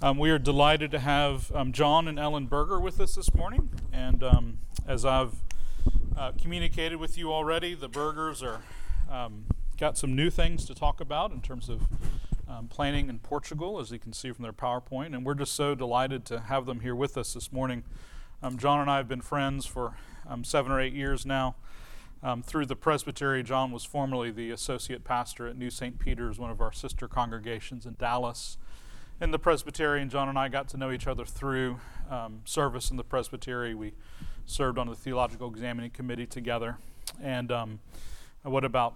Um, we are delighted to have um, John and Ellen Berger with us this morning. And um, as I've uh, communicated with you already, the Bergers are um, got some new things to talk about in terms of um, planning in Portugal, as you can see from their PowerPoint. And we're just so delighted to have them here with us this morning. Um, John and I have been friends for seven or eight years now. through the presbytery, John was formerly the associate pastor at New St. Peter's, one of our sister congregations in Dallas in the presbytery, and John and I got to know each other through um, service in the presbytery. We served on the theological examining committee together. And um, what about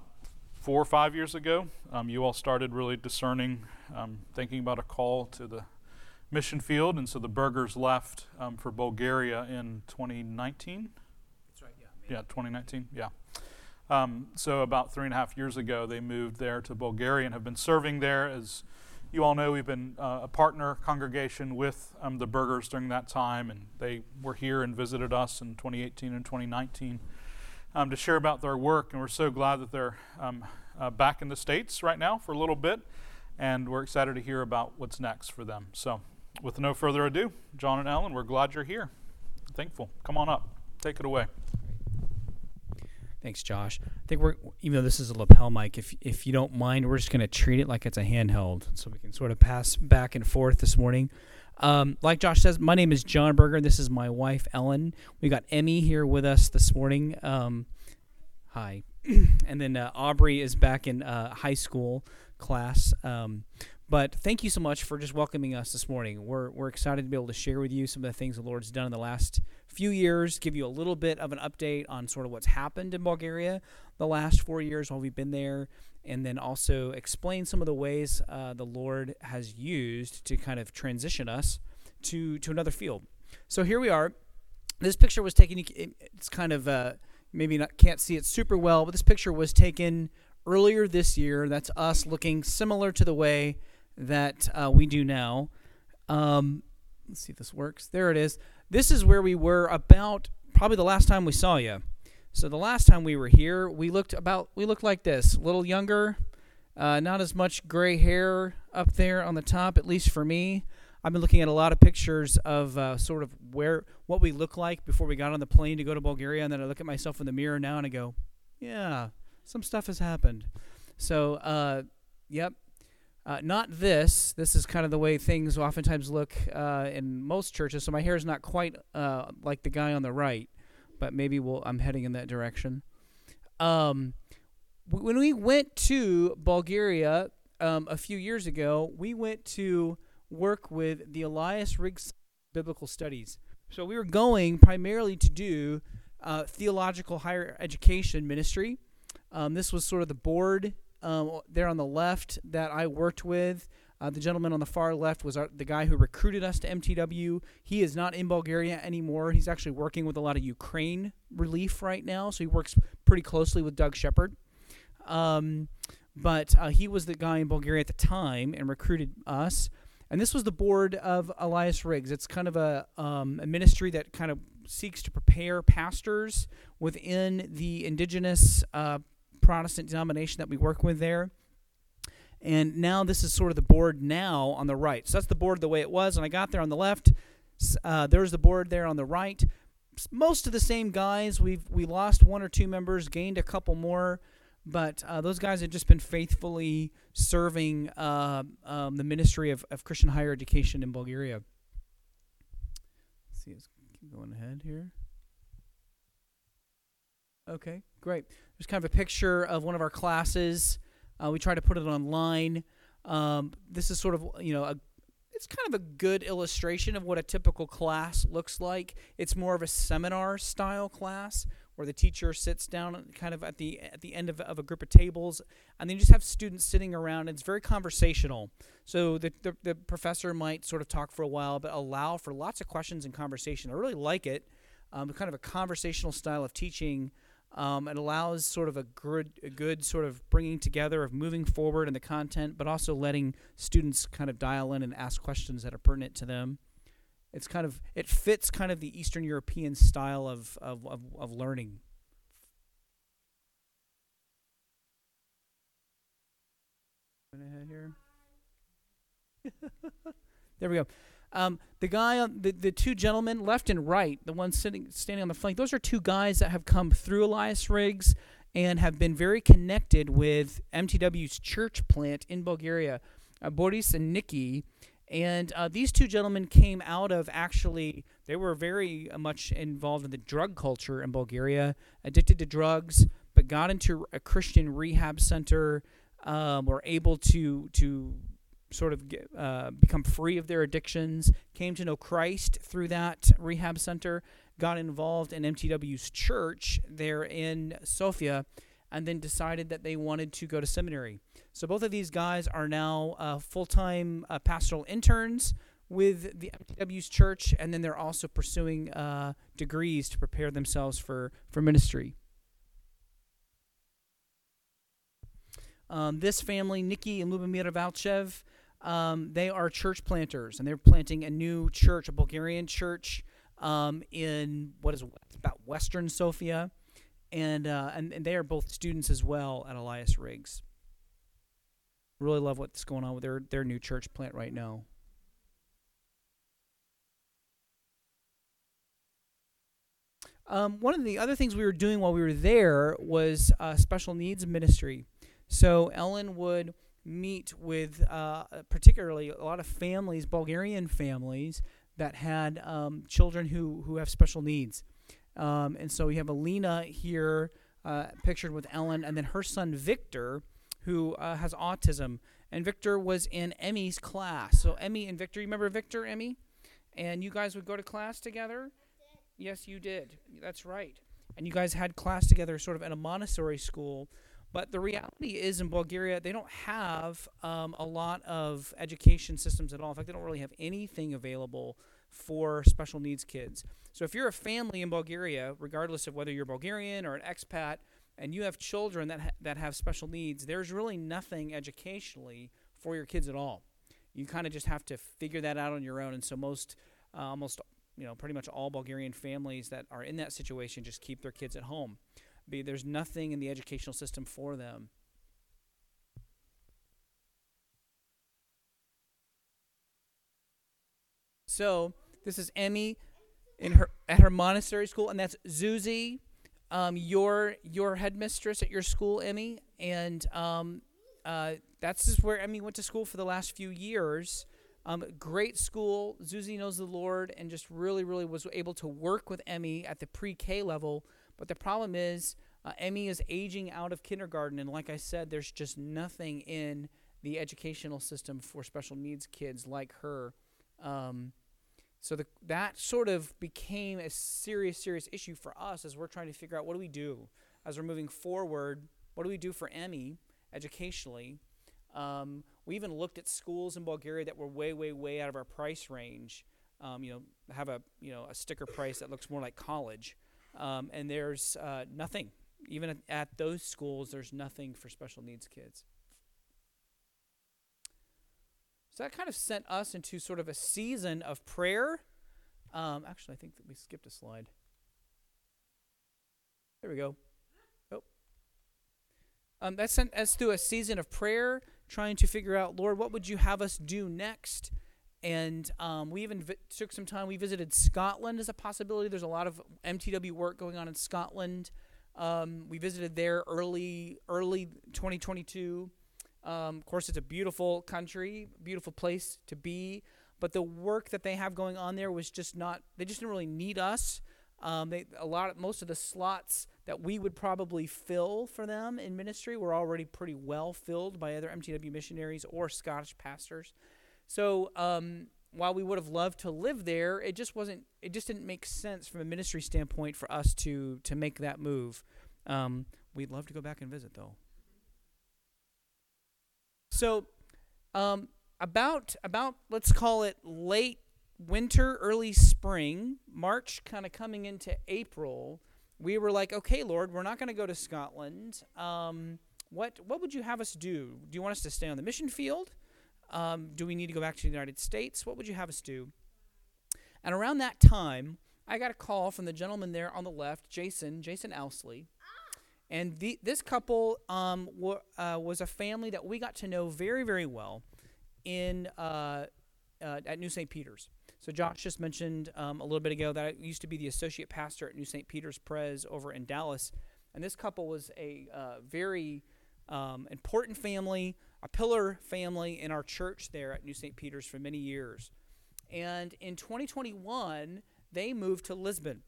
four or five years ago, um, you all started really discerning, um, thinking about a call to the mission field, and so the Bergers left um, for Bulgaria in 2019. That's right. Yeah. Maybe. Yeah, 2019. Yeah. Um, so about three and a half years ago, they moved there to Bulgaria and have been serving there as you all know we've been uh, a partner congregation with um, the Bergers during that time, and they were here and visited us in 2018 and 2019 um, to share about their work. And we're so glad that they're um, uh, back in the States right now for a little bit, and we're excited to hear about what's next for them. So, with no further ado, John and Ellen, we're glad you're here. Thankful. Come on up. Take it away. Thanks, Josh. I think we're even though this is a lapel mic, if if you don't mind, we're just going to treat it like it's a handheld, so we can sort of pass back and forth this morning. Um, like Josh says, my name is John Berger. This is my wife Ellen. We got Emmy here with us this morning. Um, hi, and then uh, Aubrey is back in uh, high school class. Um, but thank you so much for just welcoming us this morning. We're, we're excited to be able to share with you some of the things the Lord's done in the last few years, give you a little bit of an update on sort of what's happened in Bulgaria the last four years while we've been there, and then also explain some of the ways uh, the Lord has used to kind of transition us to, to another field. So here we are. This picture was taken, it's kind of uh, maybe not can't see it super well, but this picture was taken earlier this year. That's us looking similar to the way that uh, we do now. Um, let's see if this works. There it is. This is where we were about probably the last time we saw you. So the last time we were here, we looked about we looked like this, a little younger, uh, not as much gray hair up there on the top, at least for me. I've been looking at a lot of pictures of uh, sort of where what we look like before we got on the plane to go to Bulgaria, and then I look at myself in the mirror now and I go, yeah, some stuff has happened. So, uh, yep, uh, not this. This is kind of the way things oftentimes look uh, in most churches. So my hair is not quite uh, like the guy on the right, but maybe we'll, I'm heading in that direction. Um, when we went to Bulgaria um, a few years ago, we went to work with the Elias Riggs Biblical Studies. So we were going primarily to do uh, theological higher education ministry. Um, this was sort of the board um, there on the left that I worked with. Uh, the gentleman on the far left was our, the guy who recruited us to MTW. He is not in Bulgaria anymore. He's actually working with a lot of Ukraine relief right now, so he works pretty closely with Doug Shepard. Um, but uh, he was the guy in Bulgaria at the time and recruited us. And this was the board of Elias Riggs. It's kind of a, um, a ministry that kind of seeks to prepare pastors within the indigenous uh, Protestant denomination that we work with there. And now this is sort of the board now on the right. So that's the board the way it was. And I got there on the left. Uh, there's the board there on the right. Most of the same guys. We've we lost one or two members, gained a couple more, but uh, those guys have just been faithfully serving uh, um, the ministry of, of Christian higher education in Bulgaria. Let's see, let's keep going ahead here. Okay, great. There's kind of a picture of one of our classes. Uh, we try to put it online. Um, this is sort of, you know, a, it's kind of a good illustration of what a typical class looks like. It's more of a seminar style class where the teacher sits down kind of at the at the end of, of a group of tables and then you just have students sitting around it's very conversational so the, the, the professor might sort of talk for a while but allow for lots of questions and conversation i really like it um, kind of a conversational style of teaching um, it allows sort of a good, a good sort of bringing together of moving forward in the content, but also letting students kind of dial in and ask questions that are pertinent to them. It's kind of it fits kind of the Eastern European style of of, of, of learning. ahead here. There we go. Um, the guy, on the, the two gentlemen, left and right, the ones sitting standing on the flank, those are two guys that have come through Elias Riggs and have been very connected with MTW's church plant in Bulgaria, uh, Boris and Nikki. And uh, these two gentlemen came out of actually, they were very much involved in the drug culture in Bulgaria, addicted to drugs, but got into a Christian rehab center, um, were able to to sort of uh, become free of their addictions, came to know Christ through that rehab center, got involved in MTW's church there in Sofia, and then decided that they wanted to go to seminary. So both of these guys are now uh, full time uh, pastoral interns with the MTW's church, and then they're also pursuing uh, degrees to prepare themselves for, for ministry. Um, this family, Nikki and Lubomir Valchev, um, they are church planters, and they're planting a new church, a Bulgarian church, um, in what is about Western Sofia, and, uh, and and they are both students as well at Elias Riggs. Really love what's going on with their their new church plant right now. Um, one of the other things we were doing while we were there was uh, special needs ministry. So Ellen would meet with uh, particularly a lot of families, Bulgarian families, that had um, children who, who have special needs. Um, and so we have Alina here uh, pictured with Ellen, and then her son Victor, who uh, has autism. And Victor was in Emmy's class. So Emmy and Victor, you remember Victor, Emmy? And you guys would go to class together? Yes, you did. That's right. And you guys had class together sort of at a Montessori school but the reality is, in Bulgaria, they don't have um, a lot of education systems at all. In fact, they don't really have anything available for special needs kids. So if you're a family in Bulgaria, regardless of whether you're Bulgarian or an expat, and you have children that ha- that have special needs, there's really nothing educationally for your kids at all. You kind of just have to figure that out on your own. And so most, uh, almost, you know, pretty much all Bulgarian families that are in that situation just keep their kids at home there's nothing in the educational system for them. So this is Emmy in her at her Montessori school, and that's Zuzi, um, your your headmistress at your school, Emmy, and um, uh, that's just where Emmy went to school for the last few years. Um, great school. Zuzi knows the Lord, and just really, really was able to work with Emmy at the pre-K level but the problem is, uh, Emmy is aging out of kindergarten, and like I said, there's just nothing in the educational system for special needs kids like her. Um, so the, that sort of became a serious, serious issue for us as we're trying to figure out what do we do as we're moving forward. What do we do for Emmy educationally? Um, we even looked at schools in Bulgaria that were way, way, way out of our price range. Um, you know, have a you know a sticker price that looks more like college. Um, and there's uh, nothing. Even at, at those schools, there's nothing for special needs kids. So that kind of sent us into sort of a season of prayer. Um, actually, I think that we skipped a slide. There we go. Oh. Um, that sent us through a season of prayer, trying to figure out, Lord, what would you have us do next? And um, we even vi- took some time. We visited Scotland as a possibility. There's a lot of MTW work going on in Scotland. Um, we visited there early, early 2022. Um, of course, it's a beautiful country, beautiful place to be. But the work that they have going on there was just not. They just didn't really need us. Um, they a lot of most of the slots that we would probably fill for them in ministry were already pretty well filled by other MTW missionaries or Scottish pastors. So um, while we would have loved to live there, it just wasn't. It just didn't make sense from a ministry standpoint for us to to make that move. Um, we'd love to go back and visit though. So um, about about let's call it late winter, early spring, March, kind of coming into April. We were like, okay, Lord, we're not going to go to Scotland. Um, what what would you have us do? Do you want us to stay on the mission field? Um, do we need to go back to the United States? What would you have us do? And around that time, I got a call from the gentleman there on the left, Jason, Jason Ousley. And the, this couple um, uh, was a family that we got to know very, very well in, uh, uh, at New St. Peter's. So Josh just mentioned um, a little bit ago that I used to be the associate pastor at New St. Peter's Pres over in Dallas, and this couple was a uh, very um, important family, a pillar family in our church there at New St. Peter's for many years. And in 2021, they moved to Lisbon.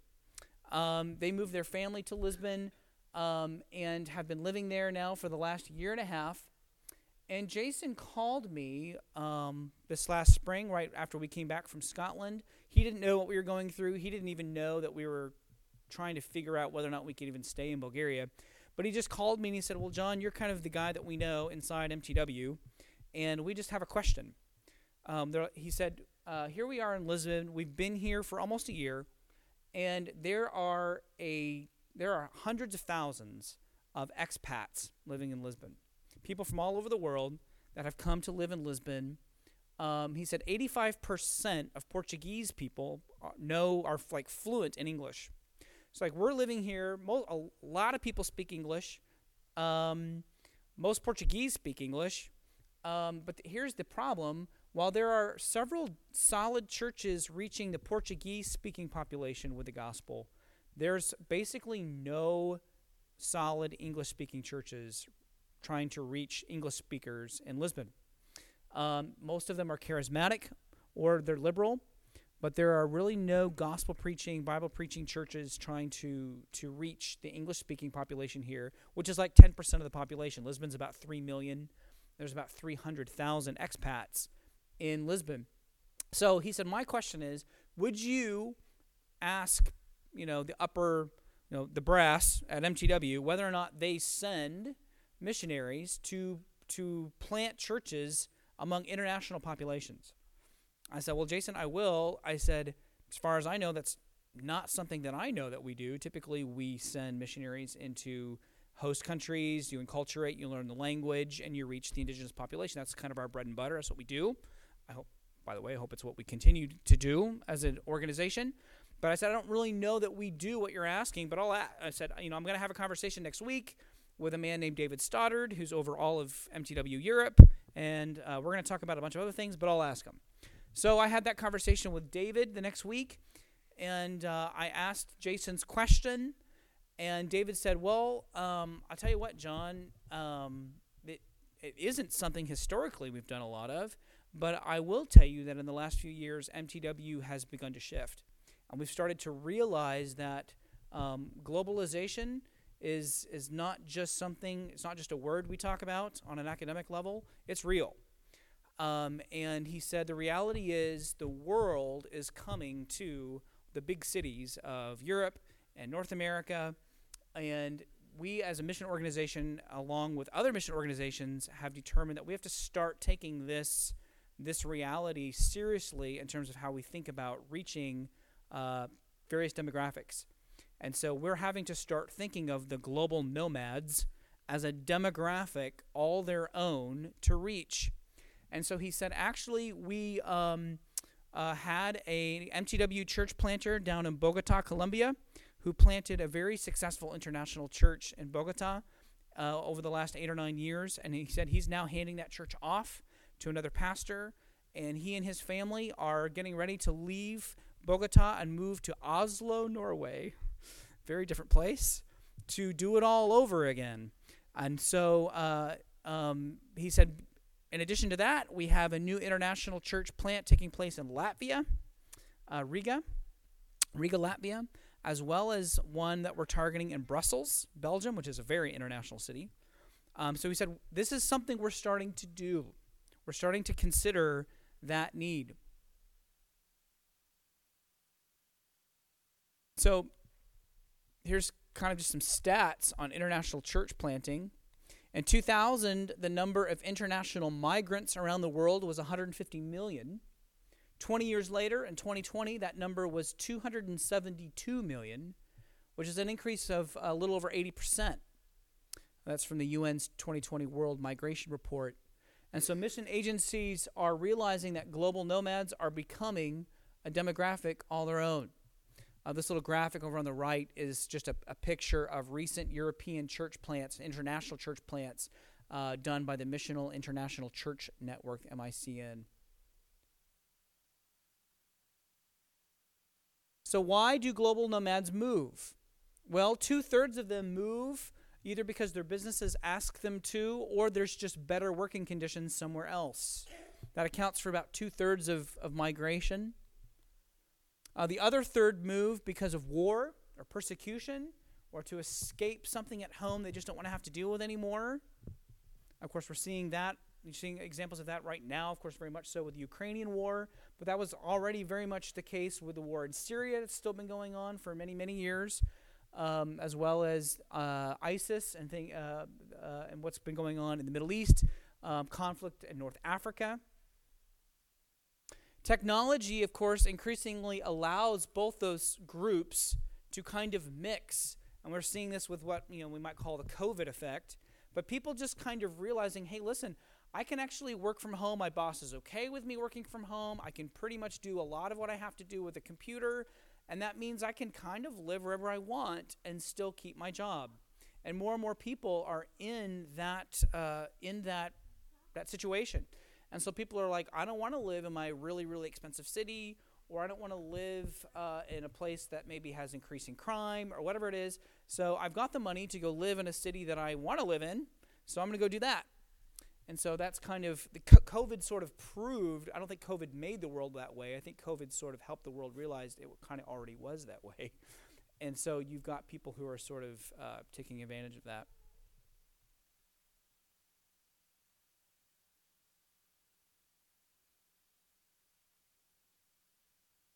Um, they moved their family to Lisbon um, and have been living there now for the last year and a half. And Jason called me um, this last spring, right after we came back from Scotland. He didn't know what we were going through. He didn't even know that we were trying to figure out whether or not we could even stay in Bulgaria. But he just called me and he said, Well, John, you're kind of the guy that we know inside MTW, and we just have a question. Um, there, he said, uh, Here we are in Lisbon. We've been here for almost a year, and there are a there are hundreds of thousands of expats living in Lisbon people from all over the world that have come to live in Lisbon. Um, he said 85% of Portuguese people know are like fluent in English. So like we're living here, a lot of people speak English. Um, most Portuguese speak English. Um, but th- here's the problem: while there are several solid churches reaching the Portuguese-speaking population with the gospel, there's basically no solid English-speaking churches trying to reach English speakers in Lisbon. Um, most of them are charismatic or they're liberal, but there are really no gospel preaching, Bible preaching churches trying to to reach the English speaking population here, which is like 10% of the population. Lisbon's about 3 million. There's about 300,000 expats in Lisbon. So he said, My question is, would you ask, you know, the upper, you know, the brass at MTW whether or not they send missionaries to to plant churches among international populations. I said, "Well, Jason, I will." I said, "As far as I know, that's not something that I know that we do. Typically, we send missionaries into host countries, you enculturate, you learn the language, and you reach the indigenous population. That's kind of our bread and butter. That's what we do. I hope, by the way, I hope it's what we continue to do as an organization. But I said, I don't really know that we do what you're asking, but I'll, I said, you know, I'm going to have a conversation next week with a man named David Stoddard, who's over all of MTW Europe, and uh, we're going to talk about a bunch of other things, but I'll ask him. So I had that conversation with David the next week, and uh, I asked Jason's question, and David said, "Well, um, I'll tell you what, John, um, it, it isn't something historically we've done a lot of, but I will tell you that in the last few years, MTW has begun to shift, and we've started to realize that um, globalization." is is not just something. It's not just a word we talk about on an academic level. It's real. Um, and he said the reality is the world is coming to the big cities of Europe and North America, and we as a mission organization, along with other mission organizations, have determined that we have to start taking this this reality seriously in terms of how we think about reaching uh, various demographics. And so we're having to start thinking of the global nomads as a demographic all their own to reach. And so he said, actually, we um, uh, had a MTW church planter down in Bogota, Colombia, who planted a very successful international church in Bogota uh, over the last eight or nine years. And he said he's now handing that church off to another pastor. And he and his family are getting ready to leave Bogota and move to Oslo, Norway very different place, to do it all over again. And so uh, um, he said, in addition to that, we have a new international church plant taking place in Latvia, uh, Riga, Riga, Latvia, as well as one that we're targeting in Brussels, Belgium, which is a very international city. Um, so he said, this is something we're starting to do. We're starting to consider that need. So here's kind of just some stats on international church planting. In 2000, the number of international migrants around the world was 150 million. 20 years later, in 2020, that number was 272 million, which is an increase of a little over 80%. That's from the UN's 2020 World Migration Report. And so mission agencies are realizing that global nomads are becoming a demographic all their own. Uh, this little graphic over on the right is just a, a picture of recent European church plants, international church plants, uh, done by the Missional International Church Network, MICN. So, why do global nomads move? Well, two thirds of them move either because their businesses ask them to or there's just better working conditions somewhere else. That accounts for about two thirds of, of migration. Uh, the other third move because of war or persecution or to escape something at home they just don't want to have to deal with anymore. Of course, we're seeing that. You're seeing examples of that right now, of course, very much so with the Ukrainian war, but that was already very much the case with the war in Syria. It's still been going on for many, many years um, as well as uh, ISIS and thing, uh, uh, and what's been going on in the Middle East, um, conflict in North Africa. Technology, of course, increasingly allows both those groups to kind of mix, and we're seeing this with what you know we might call the COVID effect. But people just kind of realizing, hey, listen, I can actually work from home. My boss is okay with me working from home. I can pretty much do a lot of what I have to do with a computer. And that means I can kind of live wherever I want and still keep my job. And more and more people are in that uh, in that that situation. And so people are like, I don't want to live in my really really expensive city, or I don't want to live uh, in a place that maybe has increasing crime or whatever it is. So I've got the money to go live in a city that I want to live in. So I'm going to go do that. And so that's kind of the COVID sort of proved. I don't think COVID made the world that way. I think COVID sort of helped the world realize it kind of already was that way. And so you've got people who are sort of uh, taking advantage of that.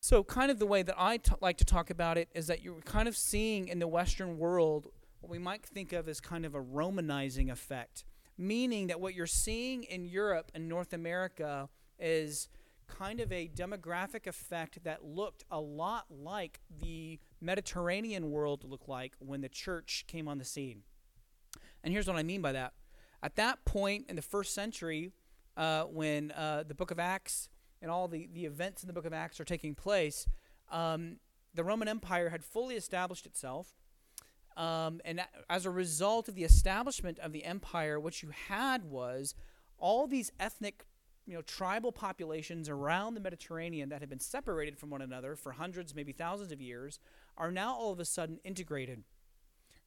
So, kind of the way that I t- like to talk about it is that you're kind of seeing in the Western world what we might think of as kind of a Romanizing effect meaning that what you're seeing in Europe and North America is kind of a demographic effect that looked a lot like the Mediterranean world looked like when the church came on the scene. And here's what I mean by that. At that point in the first century, uh, when uh, the book of Acts and all the, the events in the book of Acts are taking place, um, the Roman Empire had fully established itself. Um, and as a result of the establishment of the empire, what you had was all these ethnic, you know, tribal populations around the Mediterranean that had been separated from one another for hundreds, maybe thousands of years, are now all of a sudden integrated.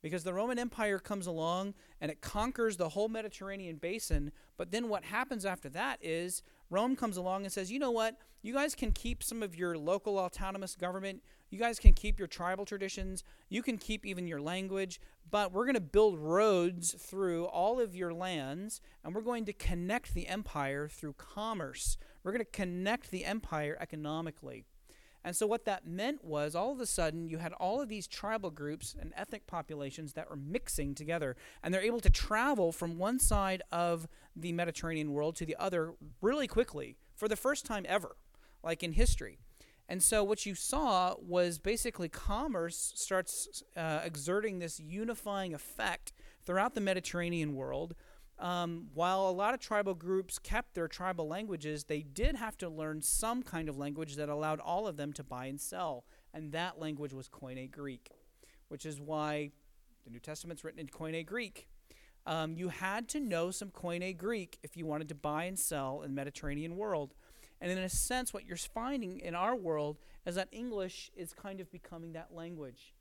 Because the Roman Empire comes along and it conquers the whole Mediterranean basin, but then what happens after that is Rome comes along and says, you know what? You guys can keep some of your local autonomous government. You guys can keep your tribal traditions. You can keep even your language. But we're going to build roads through all of your lands, and we're going to connect the empire through commerce. We're going to connect the empire economically. And so, what that meant was all of a sudden you had all of these tribal groups and ethnic populations that were mixing together. And they're able to travel from one side of the Mediterranean world to the other really quickly for the first time ever, like in history. And so, what you saw was basically commerce starts uh, exerting this unifying effect throughout the Mediterranean world um, while a lot of tribal groups kept their tribal languages, they did have to learn some kind of language that allowed all of them to buy and sell. And that language was Koine Greek, which is why the New Testament's written in Koine Greek. Um, you had to know some Koine Greek if you wanted to buy and sell in the Mediterranean world. And in a sense, what you're finding in our world is that English is kind of becoming that language.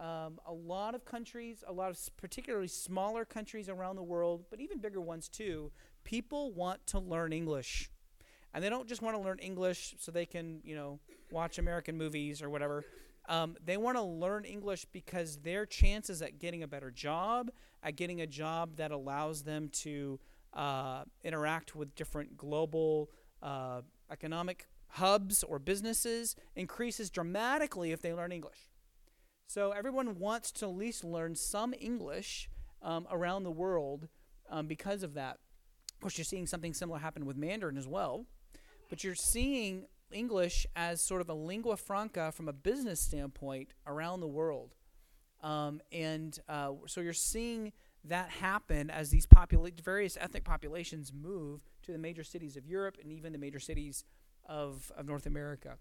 Um, a lot of countries, a lot of particularly smaller countries around the world, but even bigger ones too, people want to learn English. And they don't just want to learn English so they can, you know, watch American movies or whatever. Um, they want to learn English because their chances at getting a better job, at getting a job that allows them to uh, interact with different global uh, economic hubs or businesses, increases dramatically if they learn English. So everyone wants to at least learn some English um, around the world um, because of that. Of course, you're seeing something similar happen with Mandarin as well, but you're seeing English as sort of a lingua franca from a business standpoint around the world. Um, and uh, so you're seeing that happen as these popula- various ethnic populations move to the major cities of Europe and even the major cities of, of North America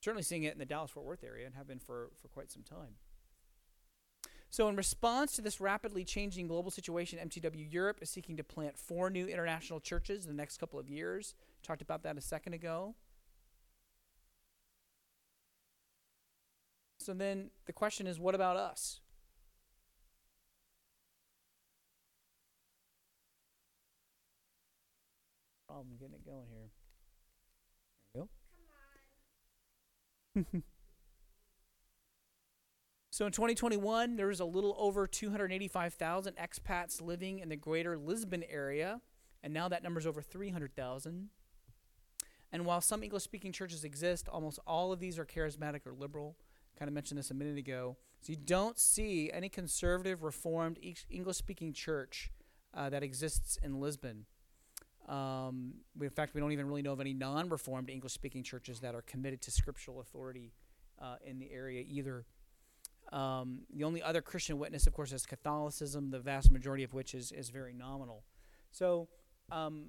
certainly seeing it in the Dallas Fort Worth area and have been for, for quite some time. So, in response to this rapidly changing global situation, MTW Europe is seeking to plant four new international churches in the next couple of years. Talked about that a second ago. So then the question is, what about us? Oh, Problem getting it going here. There we go. so in 2021, there was a little over 285,000 expats living in the greater Lisbon area, and now that number is over 300,000. And while some English speaking churches exist, almost all of these are charismatic or liberal. Kind of mentioned this a minute ago. So you don't see any conservative, reformed English speaking church uh, that exists in Lisbon. Um, we, in fact, we don't even really know of any non reformed English speaking churches that are committed to scriptural authority uh, in the area either. Um, the only other Christian witness, of course, is Catholicism, the vast majority of which is, is very nominal. So, um,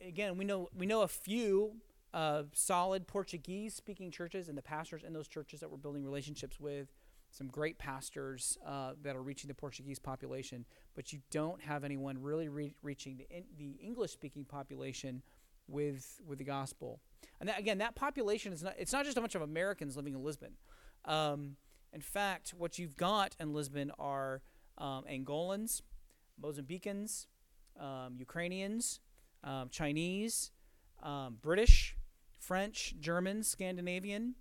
again, we know we know a few uh, solid Portuguese speaking churches and the pastors in those churches that we're building relationships with, some great pastors uh, that are reaching the Portuguese population, but you don't have anyone really re- reaching the, the English speaking population with, with the gospel. And that, again, that population is not, it's not just a bunch of Americans living in Lisbon. Um, in fact, what you've got in Lisbon are um, Angolans, Mozambicans, um, Ukrainians, um, Chinese, um, British, French, German, Scandinavian,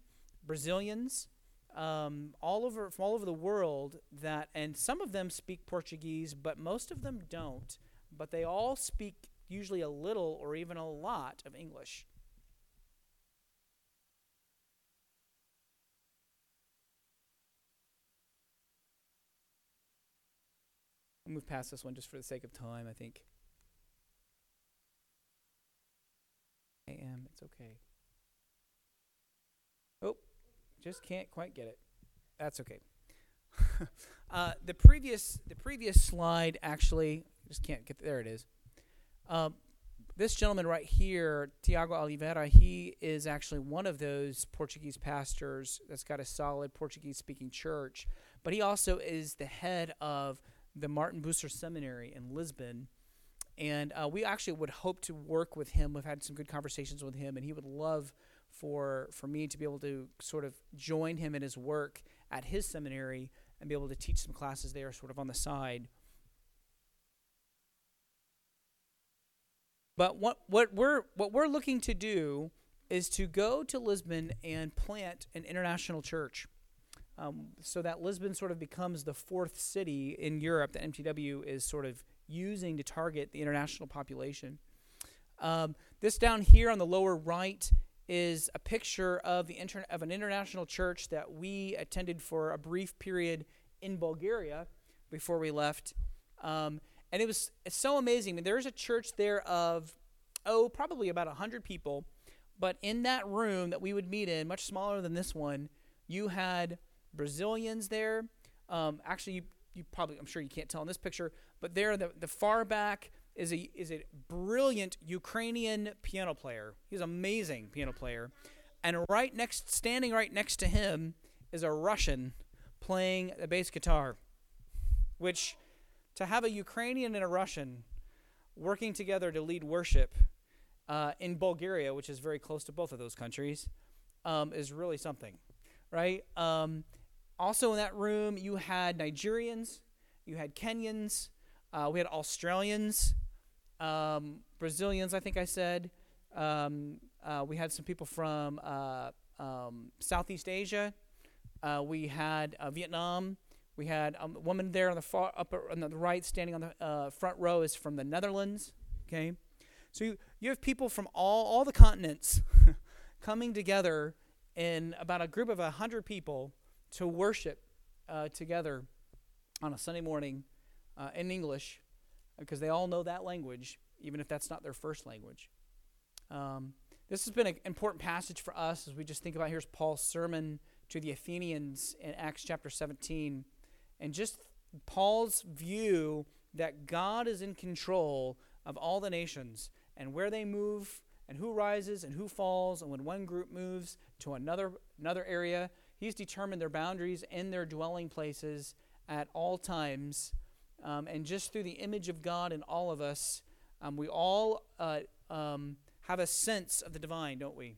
Brazilians, um, all over from all over the world that, and some of them speak Portuguese, but most of them don't. But they all speak usually a little or even a lot of English. I'll move past this one just for the sake of time, I think. I am. It's okay. Just can't quite get it. That's okay. uh, the previous the previous slide actually just can't get there. It is. Um, this gentleman right here, Tiago Oliveira, he is actually one of those Portuguese pastors that's got a solid Portuguese speaking church, but he also is the head of the Martin Bucer Seminary in Lisbon. And uh, we actually would hope to work with him. We've had some good conversations with him, and he would love for for me to be able to sort of join him in his work at his seminary and be able to teach some classes there, sort of on the side. But what what we're what we're looking to do is to go to Lisbon and plant an international church. Um, so that Lisbon sort of becomes the fourth city in Europe that MTW is sort of using to target the international population. Um, this down here on the lower right is a picture of the inter- of an international church that we attended for a brief period in Bulgaria before we left. Um, and it was so amazing. I mean, there's a church there of oh, probably about hundred people, but in that room that we would meet in, much smaller than this one, you had Brazilians there. Um, actually, you, you probably I'm sure you can't tell in this picture, but there the the far back is a is a brilliant Ukrainian piano player. He's an amazing piano player. And right next standing right next to him is a Russian playing the bass guitar. Which to have a Ukrainian and a Russian working together to lead worship uh, in Bulgaria, which is very close to both of those countries, um, is really something, right? Um, also in that room, you had Nigerians, you had Kenyans, uh, we had Australians, um, Brazilians, I think I said. Um, uh, we had some people from uh, um, Southeast Asia. Uh, we had uh, Vietnam. We had a woman there on the far upper on the right, standing on the uh, front row, is from the Netherlands. Okay, so you, you have people from all all the continents coming together in about a group of hundred people to worship uh, together on a Sunday morning in English because they all know that language, even if that's not their first language. Um, this has been an important passage for us as we just think about here's Paul's sermon to the Athenians in Acts chapter 17, and just Paul's view that God is in control of all the nations and where they move and who rises and who falls, and when one group moves to another another area, he's determined their boundaries and their dwelling places at all times um, and just through the image of God in all of us, um, we all uh, um, have a sense of the divine, don't we?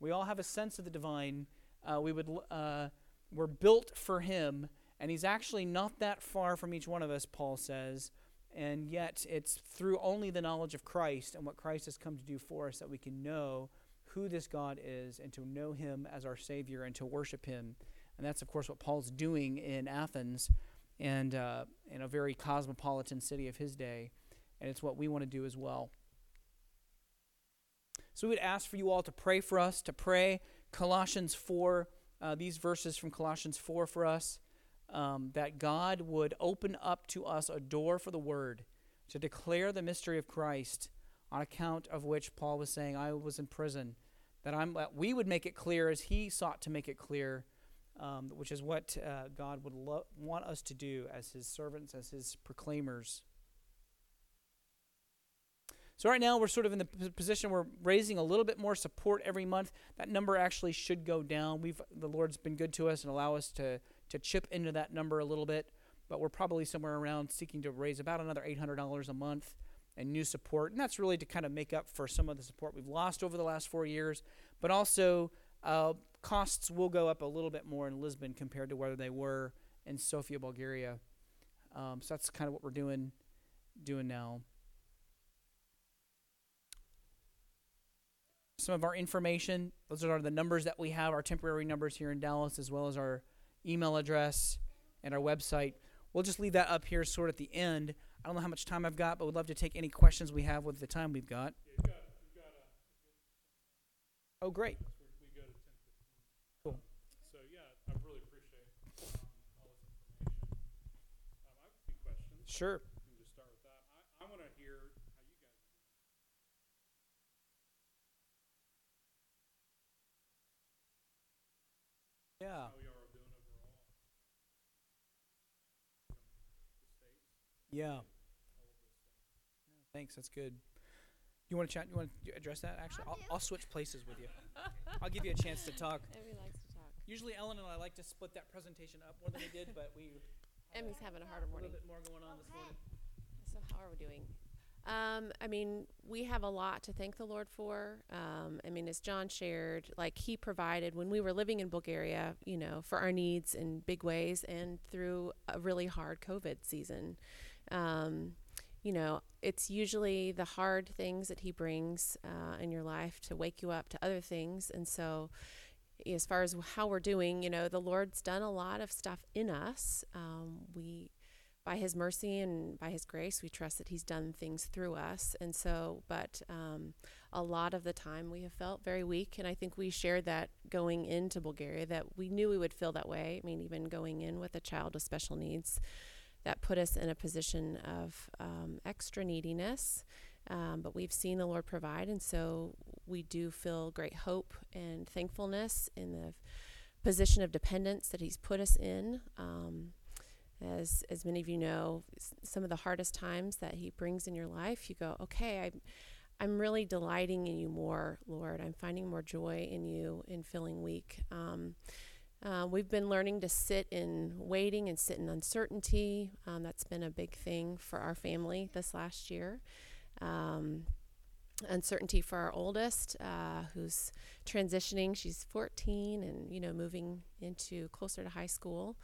We all have a sense of the divine. Uh, we would uh, we're built for Him, and He's actually not that far from each one of us, Paul says. And yet, it's through only the knowledge of Christ and what Christ has come to do for us that we can know who this God is and to know Him as our Savior and to worship Him. And that's, of course, what Paul's doing in Athens and uh, in a very cosmopolitan city of his day. And it's what we want to do as well. So we would ask for you all to pray for us, to pray Colossians 4, uh, these verses from Colossians 4 for us, um, that God would open up to us a door for the word to declare the mystery of Christ, on account of which Paul was saying, I was in prison, that, I'm, that we would make it clear as he sought to make it clear um, which is what uh, God would lo- want us to do as His servants, as His proclaimers. So, right now, we're sort of in the p- position we're raising a little bit more support every month. That number actually should go down. We've The Lord's been good to us and allow us to, to chip into that number a little bit, but we're probably somewhere around seeking to raise about another $800 a month and new support. And that's really to kind of make up for some of the support we've lost over the last four years, but also uh, costs will go up a little bit more in Lisbon compared to where they were in Sofia, Bulgaria. Um, so that's kind of what we're doing doing now. Some of our information, those are the numbers that we have, our temporary numbers here in Dallas, as well as our email address and our website. We'll just leave that up here sort of at the end. I don't know how much time I've got, but we'd love to take any questions we have with the time we've got. Oh, great. Sure. We can just start with that. I, I want to hear how you guys. Yeah. How y'all are doing overall. The states, Yeah. all of those things. Thanks. That's good. You want to chat? You want to address that? Actually, I'll, I'll switch places with you. I'll give you a chance to talk. Emmy likes to talk. Usually, Ellen and I like to split that presentation up more than we did, but we Emmy's having a harder a morning. little bit more going on this morning. So how are we doing? Um, I mean, we have a lot to thank the Lord for. Um, I mean, as John shared, like He provided when we were living in Bulgaria, you know, for our needs in big ways, and through a really hard COVID season. Um, you know, it's usually the hard things that He brings uh, in your life to wake you up to other things, and so. As far as how we're doing, you know, the Lord's done a lot of stuff in us. Um, we by his mercy and by his grace we trust that he's done things through us. And so but um, a lot of the time we have felt very weak. And i think we shared that going into bulgaria that we knew we would feel that way. I mean even going in with a child with special needs that put us in a position of um, extra neediness um, but we've seen the lord provide and so we do feel great hope and thankfulness in the position of dependence that he's put us in. Um, as as many of you know some of the hardest times that he brings in your life you go okay i'm i'm really delighting in you more lord. I'm finding more joy in you in feeling weak. Um, uh, we've been learning to sit in waiting and sit in uncertainty. Um, that's been a big thing for our family this last year um, uncertainty for our oldest uh, who's transitioning she's 14 and you know moving into closer to high school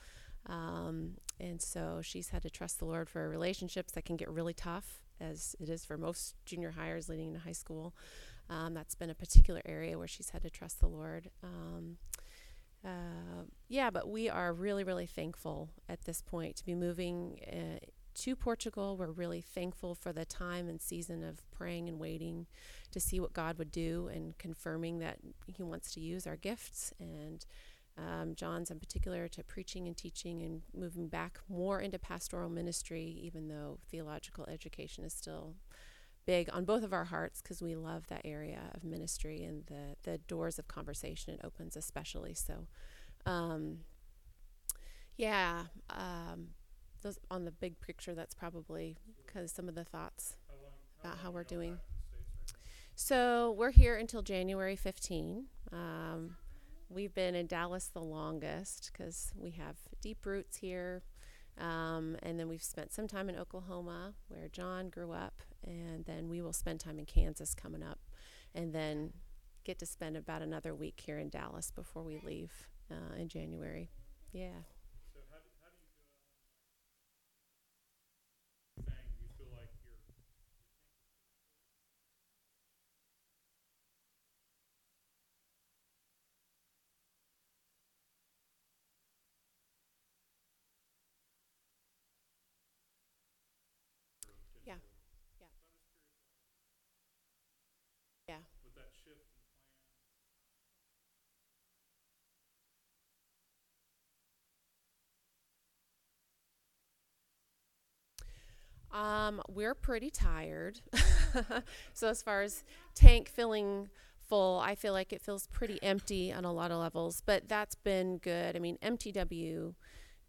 um, and so she's had to trust the Lord for relationships that can get really tough, as it is for most junior highers leading into high school. Um, that's been a particular area where she's had to trust the Lord. Um, uh, yeah, but we are really, really thankful at this point to be moving uh, to Portugal. We're really thankful for the time and season of praying and waiting to see what God would do and confirming that He wants to use our gifts and um, John's in particular to preaching and teaching and moving back more into pastoral ministry, even though theological education is still big on both of our hearts because we love that area of ministry and the, the doors of conversation it opens, especially. So, um, yeah, um, those on the big picture, that's probably because some of the thoughts about how we're doing. So we're here until January 15. Um, we've been in Dallas the longest because we have deep roots here. Um, and then we've spent some time in Oklahoma where John grew up. And then we will spend time in Kansas coming up. And then get to spend about another week here in Dallas before we leave uh, in January. Yeah. Yeah. Yeah. Um, we're pretty tired. so as far as tank filling full, I feel like it feels pretty empty on a lot of levels, but that's been good. I mean, MTW,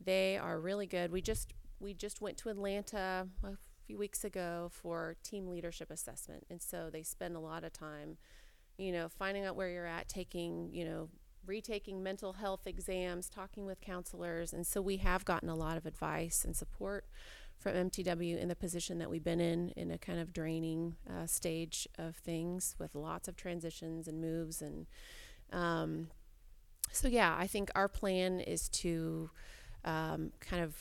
they are really good. We just we just went to Atlanta a few weeks ago for team leadership assessment, and so they spend a lot of time, you know, finding out where you're at, taking, you know, retaking mental health exams, talking with counselors, and so we have gotten a lot of advice and support from MTW in the position that we've been in, in a kind of draining uh, stage of things with lots of transitions and moves. And um, so, yeah, I think our plan is to um, kind of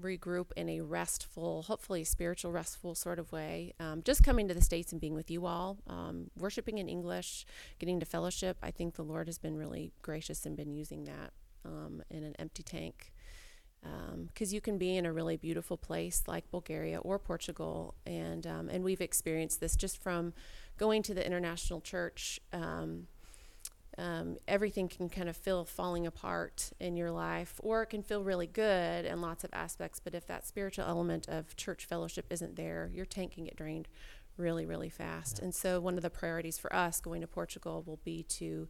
regroup in a restful, hopefully spiritual, restful sort of way. Um, just coming to the States and being with you all, um, worshiping in English, getting to fellowship. I think the Lord has been really gracious and been using that um, in an empty tank because um, you can be in a really beautiful place like Bulgaria or Portugal, and um, and we've experienced this just from going to the international church. Um, um, everything can kind of feel falling apart in your life, or it can feel really good in lots of aspects. But if that spiritual element of church fellowship isn't there, your tank can get drained really, really fast. And so, one of the priorities for us going to Portugal will be to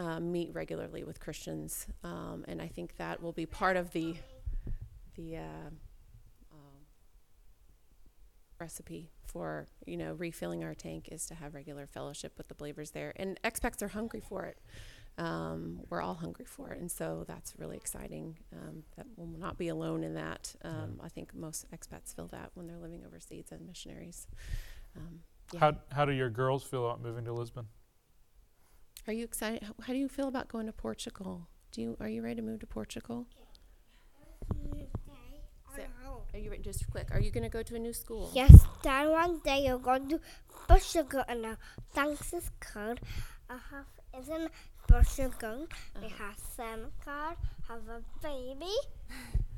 uh, meet regularly with Christians, um, and I think that will be part of the the uh, um, recipe for you know refilling our tank is to have regular fellowship with the believers there, and expats are hungry for it. Um, we're all hungry for it, and so that's really exciting. Um, that we'll not be alone in that. Um, I think most expats feel that when they're living overseas and missionaries. Um, yeah. How how do your girls feel about moving to Lisbon? Are you excited? How, how do you feel about going to Portugal? Do you are you ready to move to Portugal? So, are you ready? Just quick. Are you going to go to a new school? Yes, Dad, one day you're going to Portugal and uh, thanks is card. I have isn't Portugal. We have SIM card, have a baby.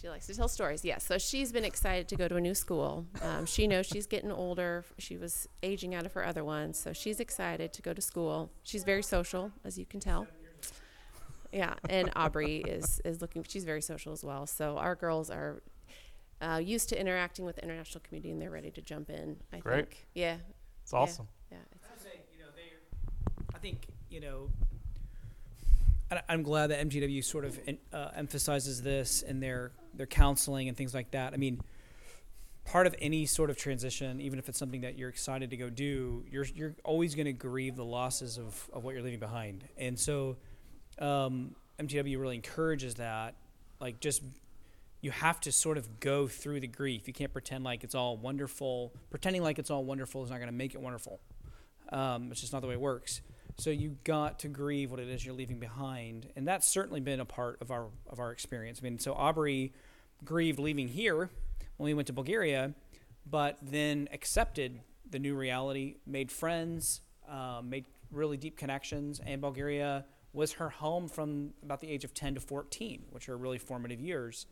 She likes to tell stories. Yes. So she's been excited to go to a new school. Um, she knows she's getting older. She was aging out of her other ones. So she's excited to go to school. She's very social, as you can tell. Yeah. And Aubrey is, is looking, she's very social as well. So our girls are uh, used to interacting with the international community and they're ready to jump in, I Great. think. Yeah. It's awesome. Yeah. It's, I say, you know. I think you know. I- I'm glad that MTW sort of uh, emphasizes this in their their counseling and things like that. I mean, part of any sort of transition, even if it's something that you're excited to go do, you're you're always going to grieve the losses of, of what you're leaving behind. And so, um, MTW really encourages that. Like, just you have to sort of go through the grief. You can't pretend like it's all wonderful. Pretending like it's all wonderful is not going to make it wonderful. Um, it's just not the way it works. So you got to grieve what it is you're leaving behind, and that's certainly been a part of our of our experience. I mean, so Aubrey grieved leaving here when we went to Bulgaria, but then accepted the new reality, made friends, um, made really deep connections, and Bulgaria was her home from about the age of 10 to 14, which are really formative years.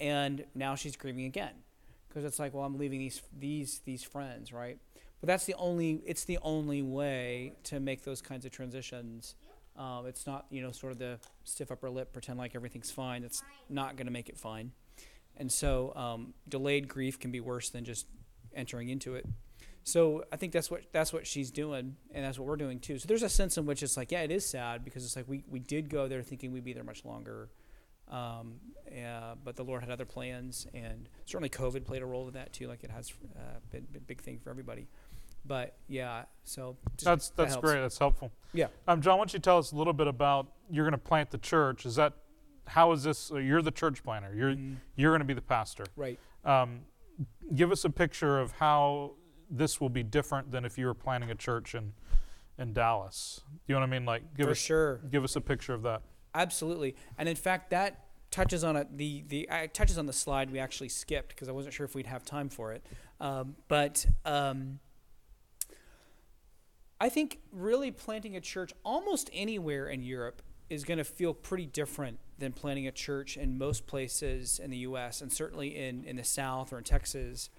And now she's grieving again because it's like, well, I'm leaving these these these friends, right? But that's the only it's the only way to make those kinds of transitions. Um, it's not you know sort of the stiff upper lip, pretend like everything's fine. It's not going to make it fine. And so um, delayed grief can be worse than just entering into it. So I think that's what that's what she's doing, and that's what we're doing too. So there's a sense in which it's like, yeah, it is sad because it's like we, we did go there thinking we'd be there much longer, um, but the Lord had other plans, and certainly COVID played a role in that too, like it has uh, been a big thing for everybody. But yeah, so just, That's that that's helps. great. That's helpful. Yeah. Um, John, why don't you tell us a little bit about you're going to plant the church? Is that how is this? Uh, you're the church planter. You're Mhm. you're going to be the pastor. Right. Um, give us a picture of how this will be different than if you were planning a church in in Dallas. You know what I mean? Like give For us sure. give us a picture of that. Absolutely, and in fact, that touches on a, the the uh, touches on the slide we actually skipped because I wasn't sure if we'd have time for it. Um, but um, I think really planting a church almost anywhere in Europe is going to feel pretty different than planting a church in most places in the U.S. and certainly in in the South or in Texas.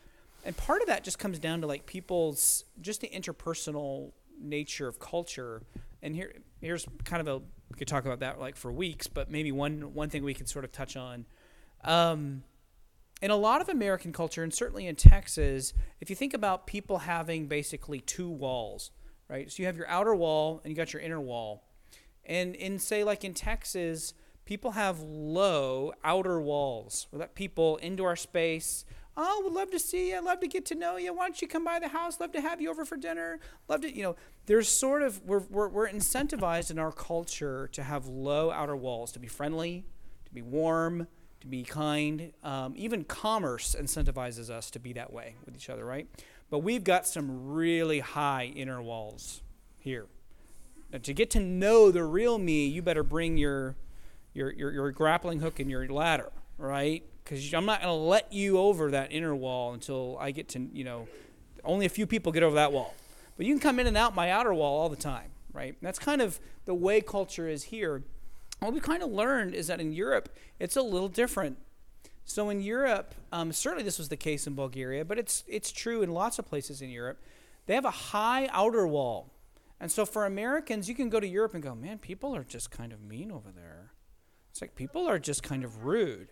And part of that just comes down to like people's just the interpersonal nature of culture. And here here's kind of a we could talk about that like for weeks, but maybe one one thing we can sort of touch on. Um, in a lot of American culture, and certainly in Texas, if you think about people having basically two walls, right? So you have your outer wall and you got your inner wall. And in say like in Texas, people have low outer walls. We let people into our space. Oh, would love to see you. Love to get to know you. Why don't you come by the house? Love to have you over for dinner. Love to, you know, there's sort of, we're, we're, we're incentivized in our culture to have low outer walls, to be friendly, to be warm, to be kind. Um, even commerce incentivizes us to be that way with each other, right? But we've got some really high inner walls here. Now, to get to know the real me, you better bring your, your, your, your grappling hook and your ladder, right? Because I'm not going to let you over that inner wall until I get to, you know, only a few people get over that wall. But you can come in and out my outer wall all the time, right? And that's kind of the way culture is here. What we kind of learned is that in Europe, it's a little different. So in Europe, um, certainly this was the case in Bulgaria, but it's it's true in lots of places in Europe. They have a high outer wall, and so for Americans, you can go to Europe and go, man, people are just kind of mean over there. It's like people are just kind of rude.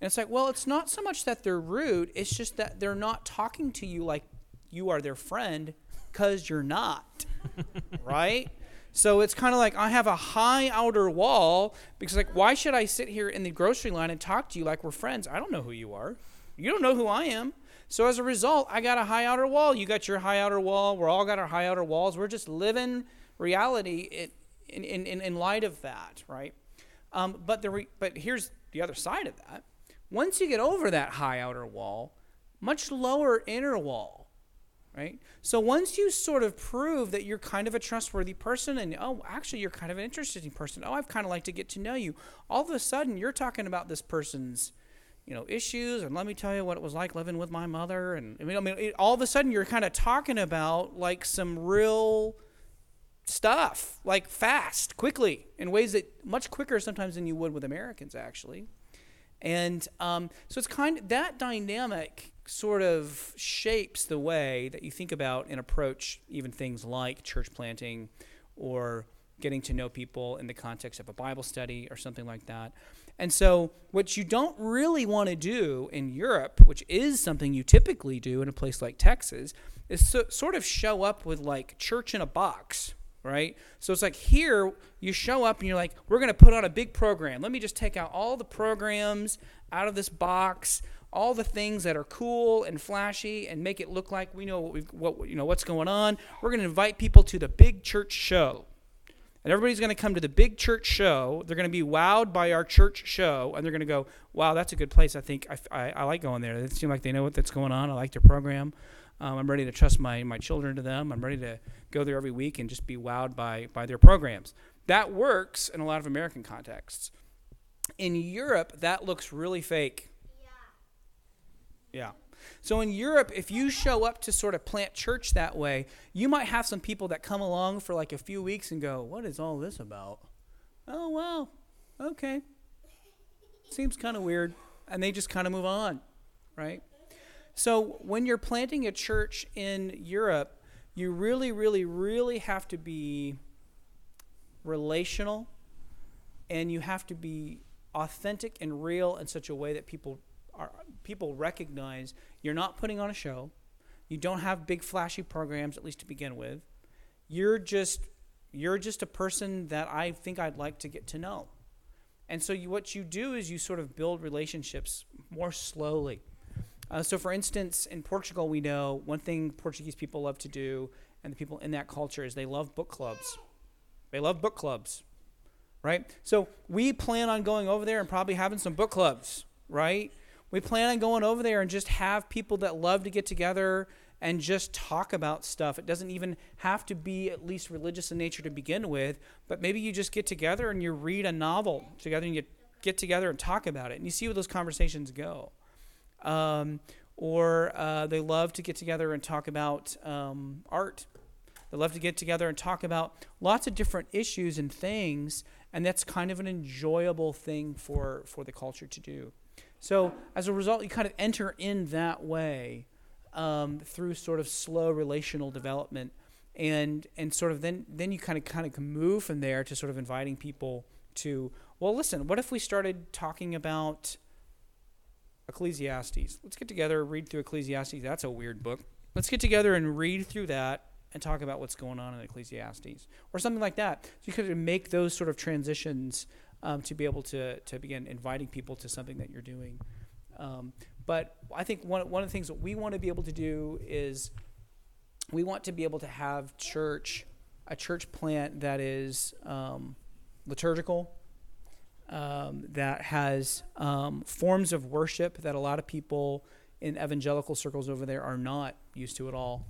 And it's like, well, it's not so much that they're rude, it's just that they're not talking to you like you are their friend because you're not. right? So it's kind of like I have a high outer wall because, like, why should I sit here in the grocery line and talk to you like we're friends? I don't know who you are. You don't know who I am. So as a result, I got a high outer wall. You got your high outer wall. We're all got our high outer walls. We're just living reality in, in, in, in light of that, right? Um, but, the re- but here's the other side of that. Once you get over that high outer wall, much lower inner wall, right? So once you sort of prove that you're kind of a trustworthy person and oh, actually you're kind of an interesting person. Oh, I've kind of like to get to know you. All of a sudden you're talking about this person's you know issues and let me tell you what it was like living with my mother and I mean, I mean it, all of a sudden you're kind of talking about like some real stuff like fast quickly in ways that much quicker sometimes than you would with americans actually and um, so it's kind of that dynamic sort of shapes the way that you think about and approach even things like church planting or getting to know people in the context of a Bible study or something like that. And so, what you don't really want to do in Europe, which is something you typically do in a place like Texas, is so, sort of show up with like church in a box, right? So it's like here you show up and you're like, we're going to put on a big program. Let me just take out all the programs out of this box, all the things that are cool and flashy, and make it look like we know what, we've, what you know what's going on. We're going to invite people to the big church show. And everybody's going to come to the big church show. They're going to be wowed by our church show, and they're going to go, "Wow, that's a good place. I think I, I, I like going there. They seem like they know what's going on. I like their program. Um, I'm ready to trust my, my children to them. I'm ready to go there every week and just be wowed by, by their programs. That works in a lot of American contexts. In Europe, that looks really fake. Yeah. So in Europe, if you show up to sort of plant church that way, you might have some people that come along for like a few weeks and go, What is all this about? Oh, well, okay. Seems kind of weird. And they just kind of move on, right? So when you're planting a church in Europe, you really, really, really have to be relational and you have to be authentic and real in such a way that people people recognize you're not putting on a show. You don't have big flashy programs at least to begin with. You're just you're just a person that I think I'd like to get to know. And so you, what you do is you sort of build relationships more slowly. Uh, so, for instance, in Portugal, we know one thing Portuguese people love to do, and the people in that culture is they love book clubs. They love book clubs, right? So, we plan on going over there and probably having some book clubs, right? We plan on going over there and just have people that love to get together and just talk about stuff. It doesn't even have to be at least religious in nature to begin with, but maybe you just get together and you read a novel together and you get together and talk about it and you see where those conversations go. Um, or uh, they love to get together and talk about um, art. They love to get together and talk about lots of different issues and things, and that's kind of an enjoyable thing for, for the culture to do. So as a result, you kind of enter in that way um, through sort of slow relational development, and and sort of then then you kind of kind of move from there to sort of inviting people to well, listen, what if we started talking about Ecclesiastes? Let's get together, read through Ecclesiastes. That's a weird book. Let's get together and read through that and talk about what's going on in Ecclesiastes or something like that. So you could make those sort of transitions um, to be able to, to begin inviting people to something that you're doing. Um, but I think one, one of the things that we want to be able to do is we want to be able to have church, a church plant that is um, liturgical, um, that has um, forms of worship that a lot of people in evangelical circles over there are not used to at all.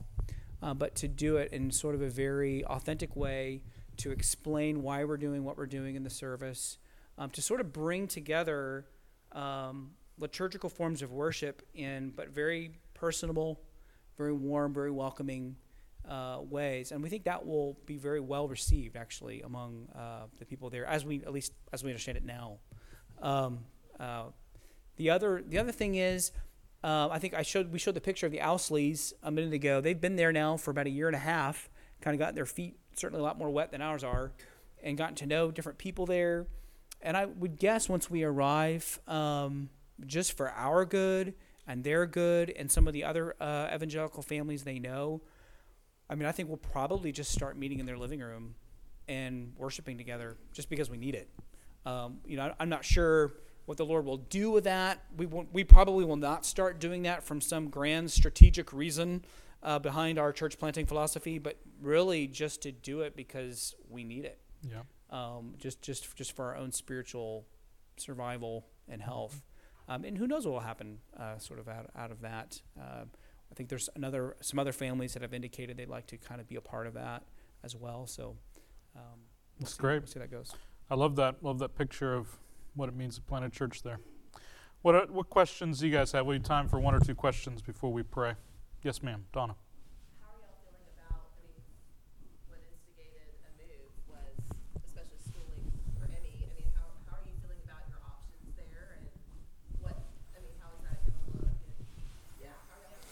Uh, but to do it in sort of a very authentic way to explain why we're doing what we're doing in the service, um, to sort of bring together um, liturgical forms of worship in but very personable, very warm, very welcoming uh, ways, and we think that will be very well received actually among uh, the people there, as we at least as we understand it now. Um, uh, the other the other thing is, uh, I think I showed we showed the picture of the Ousleys a minute ago. They've been there now for about a year and a half. Kind of gotten their feet certainly a lot more wet than ours are, and gotten to know different people there. And I would guess once we arrive, um, just for our good and their good, and some of the other uh, evangelical families they know I mean, I think we'll probably just start meeting in their living room and worshiping together just because we need it. Um, you know, I'm not sure what the Lord will do with that. We, won't, we probably will not start doing that from some grand strategic reason uh, behind our church planting philosophy, but really just to do it because we need it. Yeah. Um, just, just, just for our own spiritual survival and health. Um, and who knows what will happen uh, sort of out, out of that. Uh, I think there's another some other families that have indicated they'd like to kind of be a part of that as well. So um, we'll That's see, great. We'll see how that goes. I love that. Love that picture of what it means to plant a church there. What are, what questions do you guys have? We have time for one or two questions before we pray. Yes, ma'am, Donna. How are y'all feeling about, I mean, what instigated a move was especially schooling for Emmy. I mean, how, how are you feeling about your options there and what, I mean, how is that gonna look? And, yeah, how are y'all?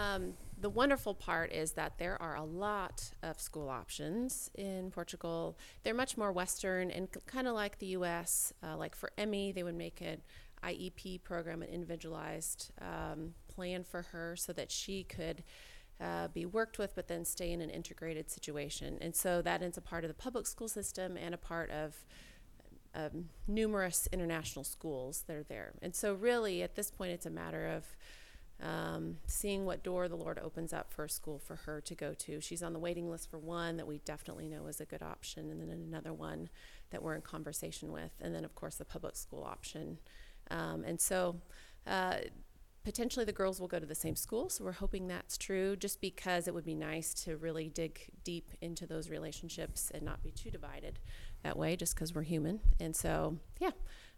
Um, the wonderful part is that there are a lot of school options in Portugal. They're much more Western and kind of like the U.S. Uh, like for Emmy, they would make an IEP program, an individualized um, plan for her, so that she could uh, be worked with, but then stay in an integrated situation. And so that is a part of the public school system and a part of um, numerous international schools that are there. And so, really, at this point, it's a matter of um, seeing what door the Lord opens up for a school for her to go to. She's on the waiting list for one that we definitely know is a good option, and then another one that we're in conversation with, and then, of course, the public school option. Um, and so, uh, potentially the girls will go to the same school, so we're hoping that's true, just because it would be nice to really dig deep into those relationships and not be too divided that way, just because we're human. And so, yeah,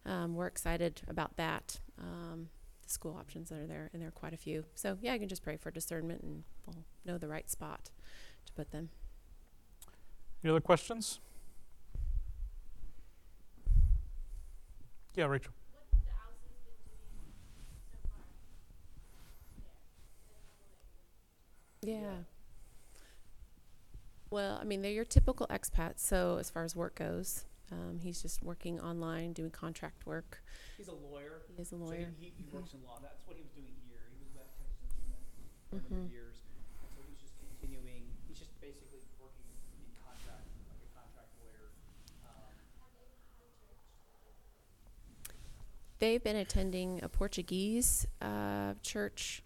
um, we're excited about that. Um, school options that are there, and there are quite a few. So, yeah, I can just pray for discernment, and we'll know the right spot to put them. Any other questions? Yeah, Rachel. Yeah. Well, I mean, they're your typical expats. So, as far as work goes, um, he's just working online, doing contract work. He's a lawyer. He is a So lawyer. he, he, he works in law. That's what he was doing here. He was at Texas Instruments for a number of Mhm. years. And so he's just continuing, he's just basically working in contract, like a contract lawyer. Um, They've been attending a Portuguese uh, church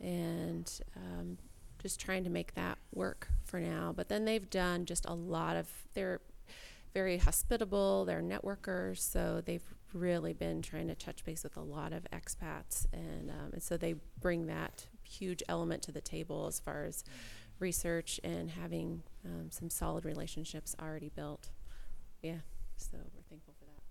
and um, just trying to make that work for now. But then they've done just a lot of, they're very hospitable, they're networkers, so they've really been trying to touch base with a lot of expats. And, um, and so they bring that huge element to the table as far as research and having um, some solid relationships already built. Yeah, so we're thankful for that.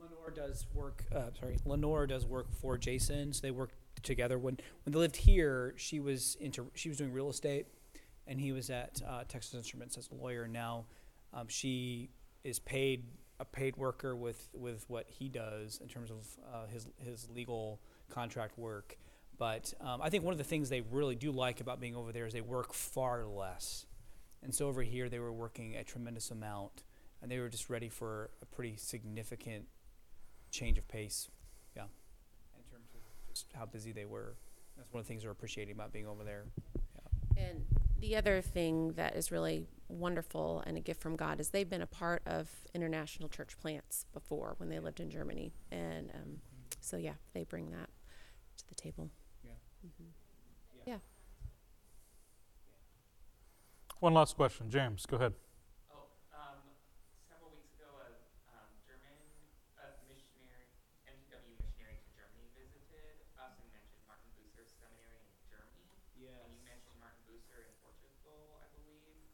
Lenore does work. Uh, sorry, Lenore does work for Jason. So they work together. When when they lived here, she was into she was doing real estate, and he was at uh, Texas Instruments as a lawyer. Now, um, she is paid a paid worker with with what he does in terms of uh, his his legal contract work. But um, I think one of the things they really do like about being over there is they work far less. And so over here, they were working a tremendous amount, and they were just ready for a pretty significant change of pace. Yeah, in terms of just how busy they were. That's one of the things they're appreciating about being over there. And the other thing that is really wonderful and a gift from God is they've been a part of international church plants before when they lived in Germany. And um, so, yeah, they bring that to the table. Yeah. hmm Yeah. One last question, James. Go ahead. Oh, um, several weeks ago, a um, German a missionary, MTW missionary to Germany visited us and mentioned Martin Bucer Seminary in Germany. And you mentioned Martin Bucer in Portugal, I believe. Are those connected?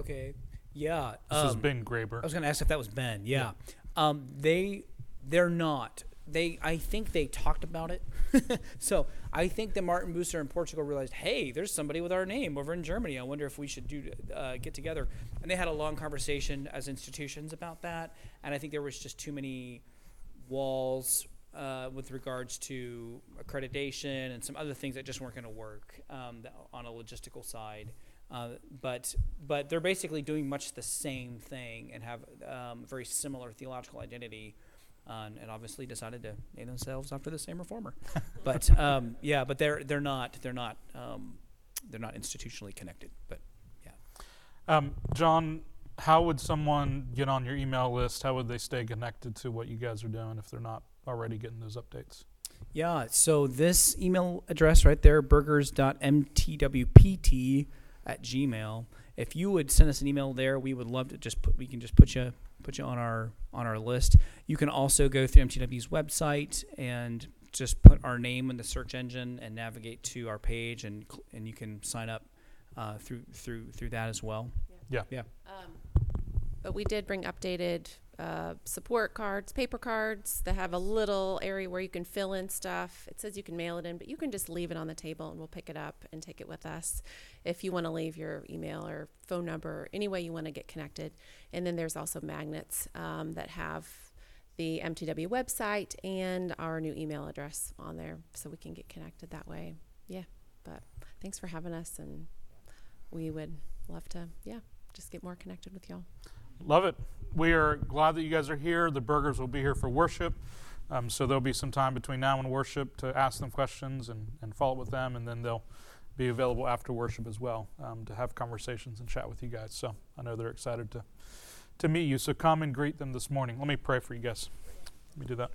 Okay. Yeah. This is um, Ben Graber. I was going to ask if that was Ben. Yeah. Um, they they're not. They I think they talked about it. so I think that Martin Bucer in Portugal realized, hey, there's somebody with our name over in Germany. I wonder if we should do uh, get together. And they had a long conversation as institutions about that. And I think there was just too many walls uh, with regards to accreditation and some other things that just weren't going to work um, on a logistical side. Uh, but but they're basically doing much the same thing and have um, very similar theological identity, uh, and obviously decided to name themselves after the same reformer. but um, yeah, but they're they're not they're not um, they're not institutionally connected. But Um, John, how would someone get on your email list? How would they stay connected to what you guys are doing if they're not already getting those updates? yeah, so this email address right there, bergers.mtwpt at gmail. If you would send us an email there, we would love to just put we can just put you put you on our on our list. You can also go through MTW's website and just put our name in the search engine and navigate to our page and and you can sign up uh, through through through that as well. Yeah. Yeah. Um, but we did bring updated uh, support cards, paper cards that have a little area where you can fill in stuff. It says you can mail it in, but you can just leave it on the table and we'll pick it up and take it with us if you want to leave your email or phone number, or any way you want to get connected. And then there's also magnets um, that have the MTW website and our new email address on there so we can get connected that way. Yeah. But thanks for having us and we would love to, yeah, just get more connected with y'all. Love it. We are glad that you guys are here. The Bergers will be here for worship. Um, so there'll be some time between now and worship to ask them questions and, and follow up with them, and then they'll be available after worship as well um, to have conversations and chat with you guys. So I know they're excited to to meet you. So come and greet them this morning. Let me pray for you guys. Let me do that.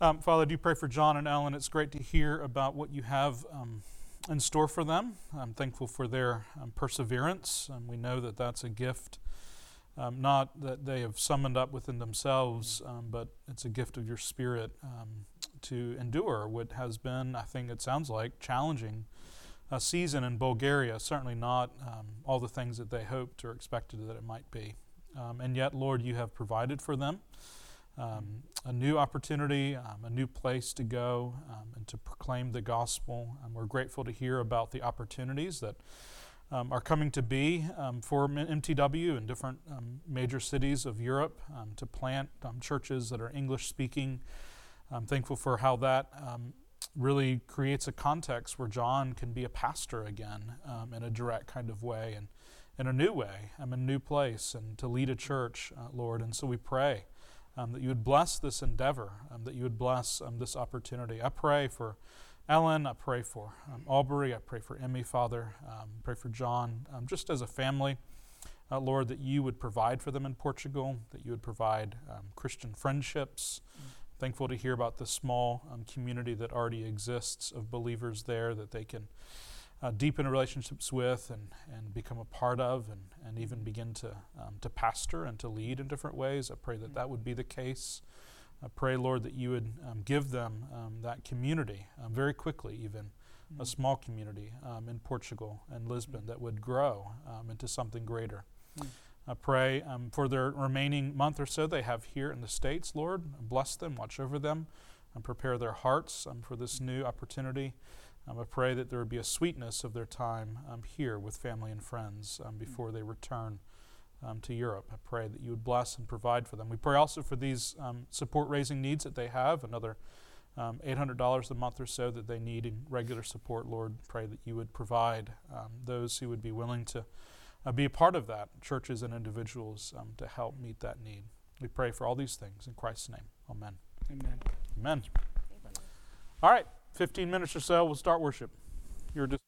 Um, Father, do pray for John and Ellen. It's great to hear about what you have um, in store for them. I'm thankful for their um, perseverance. and we know that that's a gift um, not that they have summoned up within themselves, um, but it's a gift of your spirit um, to endure what has been, I think it sounds like, challenging a season in Bulgaria. Certainly not um, all the things that they hoped or expected that it might be. Um, and yet, Lord, you have provided for them um, a new opportunity, a new place to go and to proclaim the gospel. We're grateful to hear about the opportunities that um, are coming to be um, for MTW in different um, major cities of Europe um, to plant um, churches that are English speaking. I'm thankful for how that um, really creates a context where John can be a pastor again in a direct kind of way and in a new way, I'm in a new place, and to lead a church, uh, Lord. And so we pray that you would bless this endeavor, that you would bless this opportunity. I pray for. Ellen, I pray for um, Aubrey. I pray for Emmy, Father. Um, pray for John. Um, just as a family, uh, Lord, that you would provide for them in Portugal, that you would provide um, Christian friendships. Mm-hmm. Thankful to hear about the small um, community that already exists of believers there that they can uh, deepen relationships with and, and become a part of and, and even begin to, um, to pastor and to lead in different ways. I pray that that would be the case I pray, Lord, that you would um, give them um, that community um, very quickly, even a small community um, in Portugal and Lisbon that would grow um, into something greater. Mm. I pray um, for their remaining month or so they have here in the States, Lord. Bless them, watch over them, and prepare their hearts um, for this new opportunity. Um, I pray that there would be a sweetness of their time um, here with family and friends um, before they return um, to Europe. I pray that you would bless and provide for them. We pray also for these um, support raising needs that they have, another um, $800 a month or so that they need in regular support. Lord, pray that you would provide um, those who would be willing to uh, be a part of that, churches and individuals, um, to help meet that need. We pray for all these things in Christ's name. Amen. Amen. Amen. All right, 15 minutes or so, we'll start worship. You're dis-